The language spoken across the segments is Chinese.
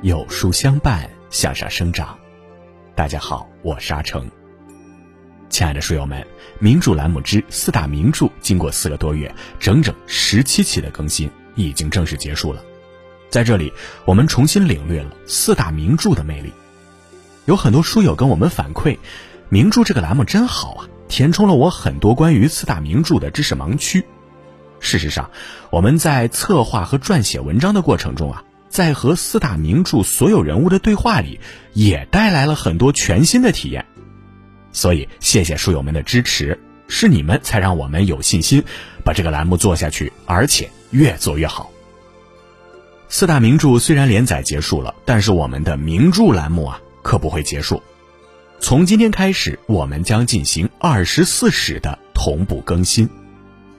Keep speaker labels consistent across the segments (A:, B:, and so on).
A: 有书相伴，向上生长。大家好，我是阿成。亲爱的书友们，名著栏目之四大名著经过四个多月，整整十七期的更新，已经正式结束了。在这里，我们重新领略了四大名著的魅力。有很多书友跟我们反馈，名著这个栏目真好啊，填充了我很多关于四大名著的知识盲区。事实上，我们在策划和撰写文章的过程中啊。在和四大名著所有人物的对话里，也带来了很多全新的体验。所以，谢谢书友们的支持，是你们才让我们有信心把这个栏目做下去，而且越做越好。四大名著虽然连载结束了，但是我们的名著栏目啊，可不会结束。从今天开始，我们将进行二十四史的同步更新，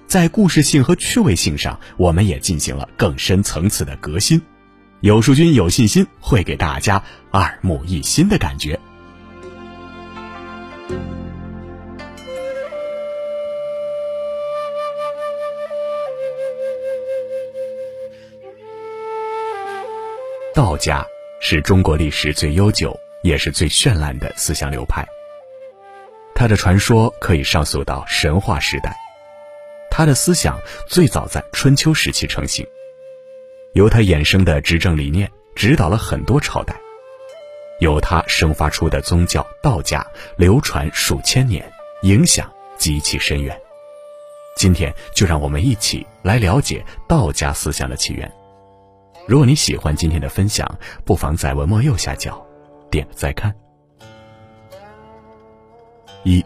A: 在故事性和趣味性上，我们也进行了更深层次的革新。有书君有信心会给大家耳目一新的感觉。道家是中国历史最悠久也是最绚烂的思想流派。它的传说可以上溯到神话时代，它的思想最早在春秋时期成型。由他衍生的执政理念指导了很多朝代，由他生发出的宗教道家流传数千年，影响极其深远。今天就让我们一起来了解道家思想的起源。如果你喜欢今天的分享，不妨在文末右下角点个再看。一，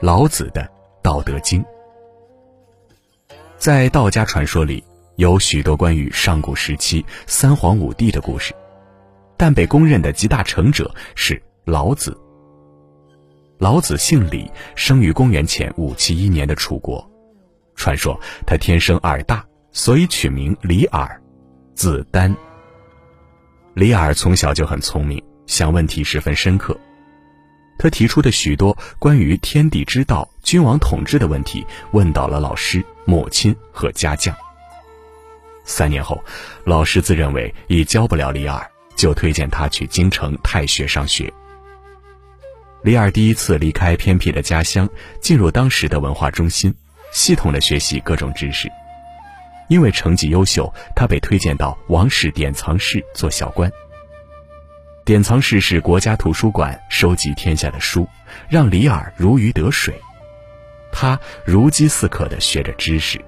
A: 老子的《道德经》在道家传说里。有许多关于上古时期三皇五帝的故事，但被公认的集大成者是老子。老子姓李，生于公元前五七一年的楚国。传说他天生耳大，所以取名李耳，字丹。李耳从小就很聪明，想问题十分深刻。他提出的许多关于天地之道、君王统治的问题，问到了老师、母亲和家将。三年后，老师自认为已教不了李耳，就推荐他去京城太学上学。李耳第一次离开偏僻的家乡，进入当时的文化中心，系统的学习各种知识。因为成绩优秀，他被推荐到王室典藏室做小官。典藏室是国家图书馆，收集天下的书，让李耳如鱼得水。他如饥似渴地学着知识。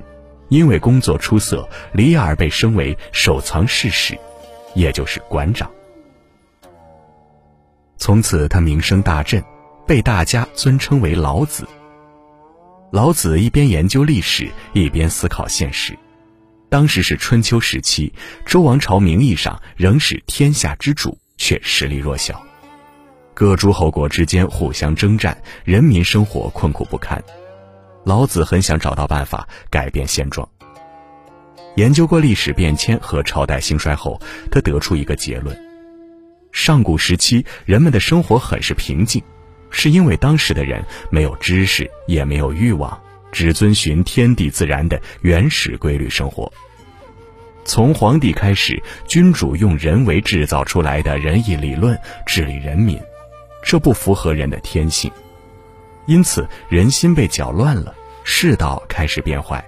A: 因为工作出色，李耳被升为守藏室使，也就是馆长。从此他名声大振，被大家尊称为老子。老子一边研究历史，一边思考现实。当时是春秋时期，周王朝名义上仍是天下之主，却实力弱小，各诸侯国之间互相征战，人民生活困苦不堪。老子很想找到办法改变现状。研究过历史变迁和朝代兴衰后，他得出一个结论：上古时期人们的生活很是平静，是因为当时的人没有知识，也没有欲望，只遵循天地自然的原始规律生活。从皇帝开始，君主用人为制造出来的仁义理论治理人民，这不符合人的天性。因此，人心被搅乱了，世道开始变坏。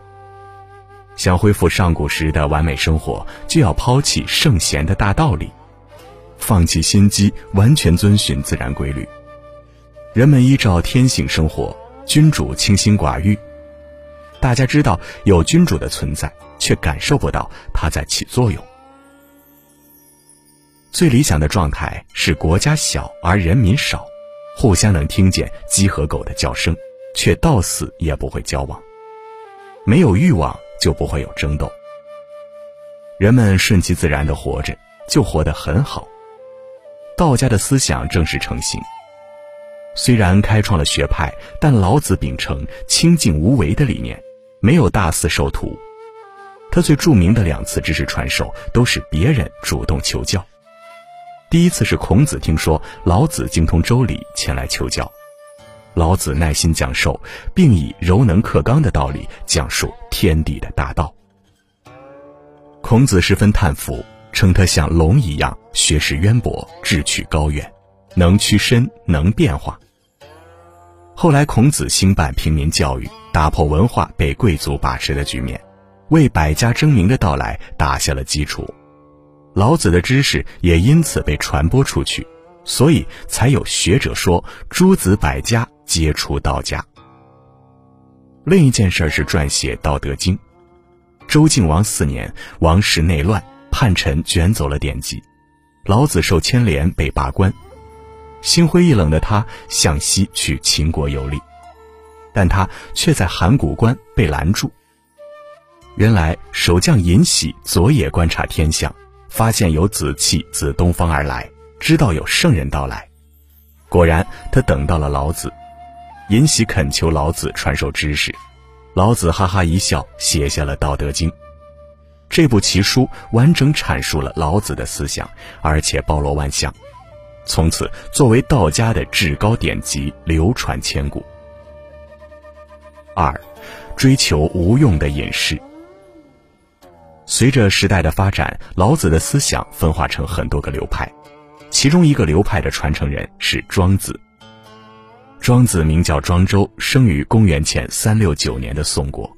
A: 想恢复上古时的完美生活，就要抛弃圣贤的大道理，放弃心机，完全遵循自然规律。人们依照天性生活，君主清心寡欲。大家知道有君主的存在，却感受不到他在起作用。最理想的状态是国家小而人民少。互相能听见鸡和狗的叫声，却到死也不会交往。没有欲望，就不会有争斗。人们顺其自然的活着，就活得很好。道家的思想正式成型。虽然开创了学派，但老子秉承清净无为的理念，没有大肆授徒。他最著名的两次知识传授，都是别人主动求教。第一次是孔子听说老子精通周礼，前来求教。老子耐心讲授，并以柔能克刚的道理讲述天地的大道。孔子十分叹服，称他像龙一样，学识渊博，志趣高远，能屈身，能变化。后来，孔子兴办平民教育，打破文化被贵族把持的局面，为百家争鸣的到来打下了基础。老子的知识也因此被传播出去，所以才有学者说：“诸子百家皆出道家。”另一件事是撰写《道德经》。周敬王四年，王室内乱，叛臣卷走了典籍，老子受牵连被罢官。心灰意冷的他向西去秦国游历，但他却在函谷关被拦住。原来守将尹喜昨夜观察天象，发现有紫气自东方而来，知道有圣人到来。果然，他等到了老子。尹喜恳求老子传授知识，老子哈哈一笑，写下了《道德经》。这部奇书完整阐述了老子的思想，而且包罗万象。从此，作为道家的至高典籍，流传千古。二，追求无用的隐士。随着时代的发展，老子的思想分化成很多个流派，其中一个流派的传承人是庄子。庄子名叫庄周，生于公元前三六九年的宋国，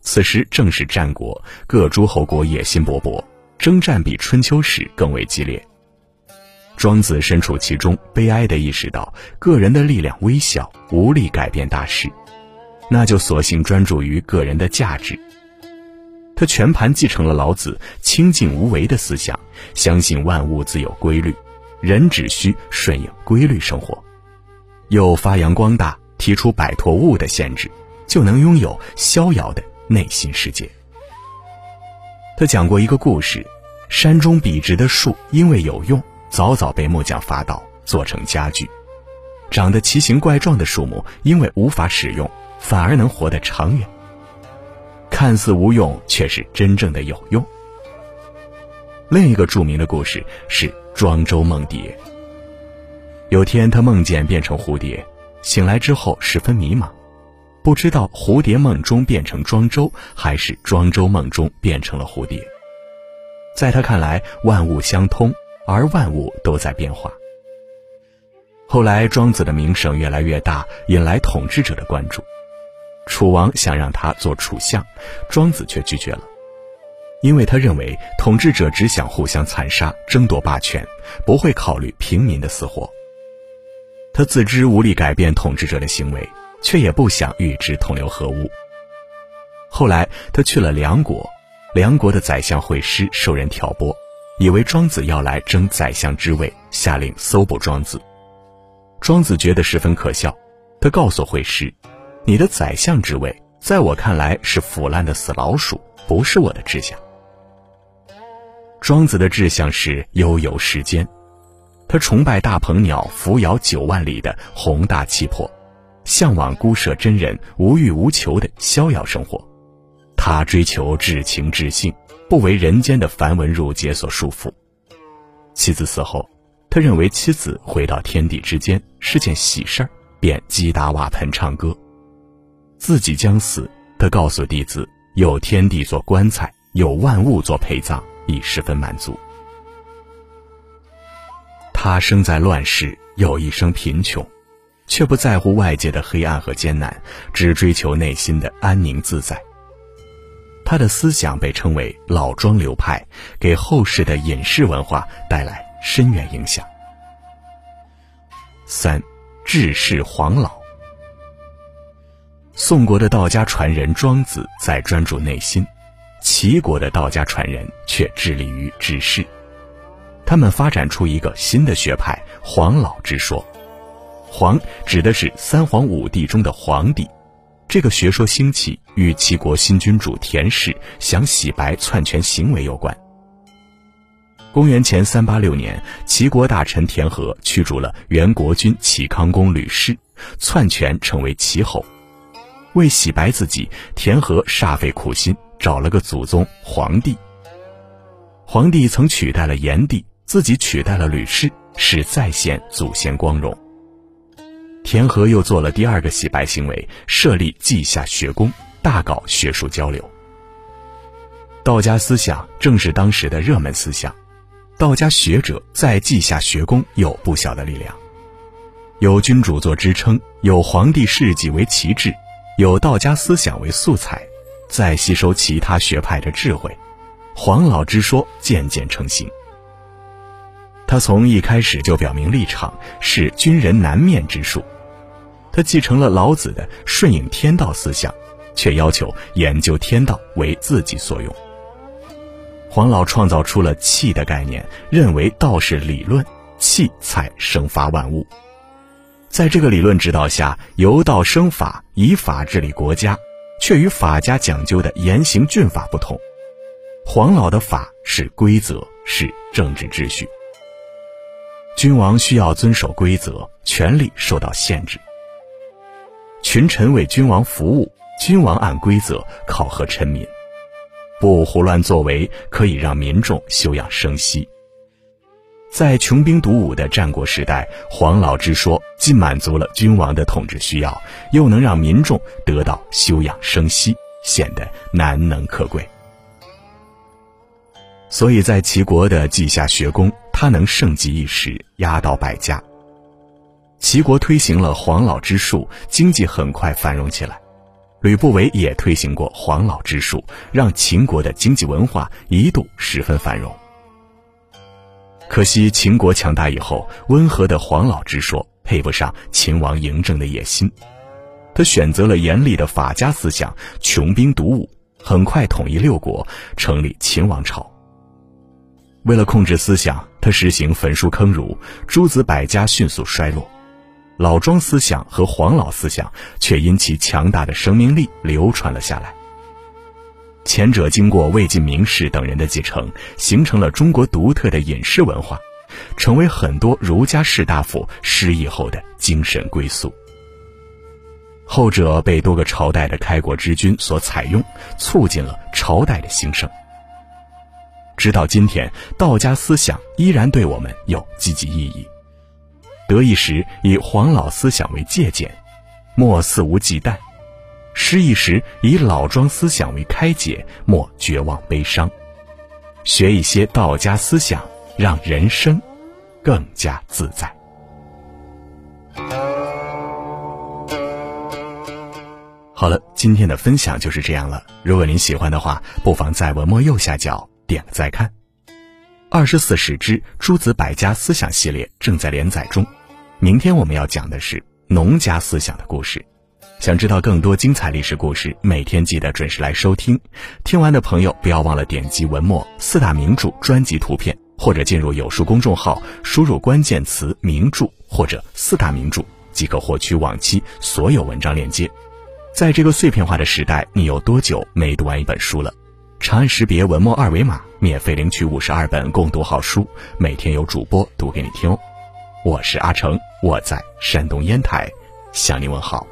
A: 此时正是战国，各诸侯国野心勃勃，征战比春秋时更为激烈。庄子身处其中，悲哀地意识到个人的力量微小，无力改变大事，那就索性专注于个人的价值。他全盘继承了老子清静无为的思想，相信万物自有规律，人只需顺应规律生活。又发扬光大，提出摆脱物的限制，就能拥有逍遥的内心世界。他讲过一个故事：山中笔直的树，因为有用。早早被木匠伐倒，做成家具；长得奇形怪状的树木，因为无法使用，反而能活得长远。看似无用，却是真正的有用。另一个著名的故事是庄周梦蝶。有天，他梦见变成蝴蝶，醒来之后十分迷茫，不知道蝴蝶梦中变成庄周，还是庄周梦中变成了蝴蝶。在他看来，万物相通。而万物都在变化。后来，庄子的名声越来越大，引来统治者的关注。楚王想让他做楚相，庄子却拒绝了，因为他认为统治者只想互相残杀、争夺霸权，不会考虑平民的死活。他自知无力改变统治者的行为，却也不想与之同流合污。后来，他去了梁国，梁国的宰相惠施受人挑拨。以为庄子要来争宰相之位，下令搜捕庄子。庄子觉得十分可笑，他告诉惠施：“你的宰相之位，在我看来是腐烂的死老鼠，不是我的志向。”庄子的志向是悠游世间，他崇拜大鹏鸟扶摇九万里的宏大气魄，向往孤舍真人无欲无求的逍遥生活。他追求至情至性。不为人间的繁文缛节所束缚。妻子死后，他认为妻子回到天地之间是件喜事儿，便击打瓦盆唱歌。自己将死，他告诉弟子：有天地做棺材，有万物做陪葬，已十分满足。他生在乱世，又一生贫穷，却不在乎外界的黑暗和艰难，只追求内心的安宁自在。他的思想被称为老庄流派，给后世的隐士文化带来深远影响。三，治世黄老。宋国的道家传人庄子在专注内心，齐国的道家传人却致力于治世。他们发展出一个新的学派——黄老之说。黄指的是三皇五帝中的皇帝。这个学说兴起与齐国新君主田氏想洗白篡权行为有关。公元前三八六年，齐国大臣田和驱逐了原国君齐康公吕氏，篡权成为齐侯。为洗白自己，田和煞费苦心找了个祖宗皇帝。皇帝曾取代了炎帝，自己取代了吕氏，是再现祖先光荣。田和又做了第二个洗白行为，设立稷下学宫，大搞学术交流。《道家思想正是当时的热门思想，道家学者在稷下学宫有不小的力量，有君主做支撑，有皇帝事迹为旗帜，有道家思想为素材，再吸收其他学派的智慧，黄老之说渐渐成型。他从一开始就表明立场，是军人难面之术。他继承了老子的顺应天道思想，却要求研究天道为自己所用。黄老创造出了气的概念，认为道是理论，气才生发万物。在这个理论指导下，由道生法，以法治理国家，却与法家讲究的严刑峻法不同。黄老的法是规则，是政治秩序。君王需要遵守规则，权力受到限制。群臣为君王服务，君王按规则考核臣民，不胡乱作为，可以让民众休养生息。在穷兵黩武的战国时代，黄老之说既满足了君王的统治需要，又能让民众得到休养生息，显得难能可贵。所以在齐国的稷下学宫。他能盛极一时，压倒百家。齐国推行了黄老之术，经济很快繁荣起来。吕不韦也推行过黄老之术，让秦国的经济文化一度十分繁荣。可惜秦国强大以后，温和的黄老之说配不上秦王嬴政的野心，他选择了严厉的法家思想，穷兵黩武，很快统一六国，成立秦王朝。为了控制思想，他实行焚书坑儒，诸子百家迅速衰落。老庄思想和黄老思想却因其强大的生命力流传了下来。前者经过魏晋名士等人的继承，形成了中国独特的饮食文化，成为很多儒家士大夫失意后的精神归宿。后者被多个朝代的开国之君所采用，促进了朝代的兴盛。直到今天，道家思想依然对我们有积极意义。得意时以黄老思想为借鉴，莫肆无忌惮；失意时以老庄思想为开解，莫绝望悲伤。学一些道家思想，让人生更加自在。好了，今天的分享就是这样了。如果您喜欢的话，不妨在文末右下角。点个再看，二十四史之诸子百家思想系列正在连载中。明天我们要讲的是农家思想的故事。想知道更多精彩历史故事，每天记得准时来收听。听完的朋友不要忘了点击文末四大名著专辑图片，或者进入有书公众号，输入关键词“名著”或者“四大名著”，即可获取往期所有文章链接。在这个碎片化的时代，你有多久没读完一本书了？长按识别文末二维码，免费领取五十二本共读好书，每天有主播读给你听哦。我是阿成，我在山东烟台向你问好。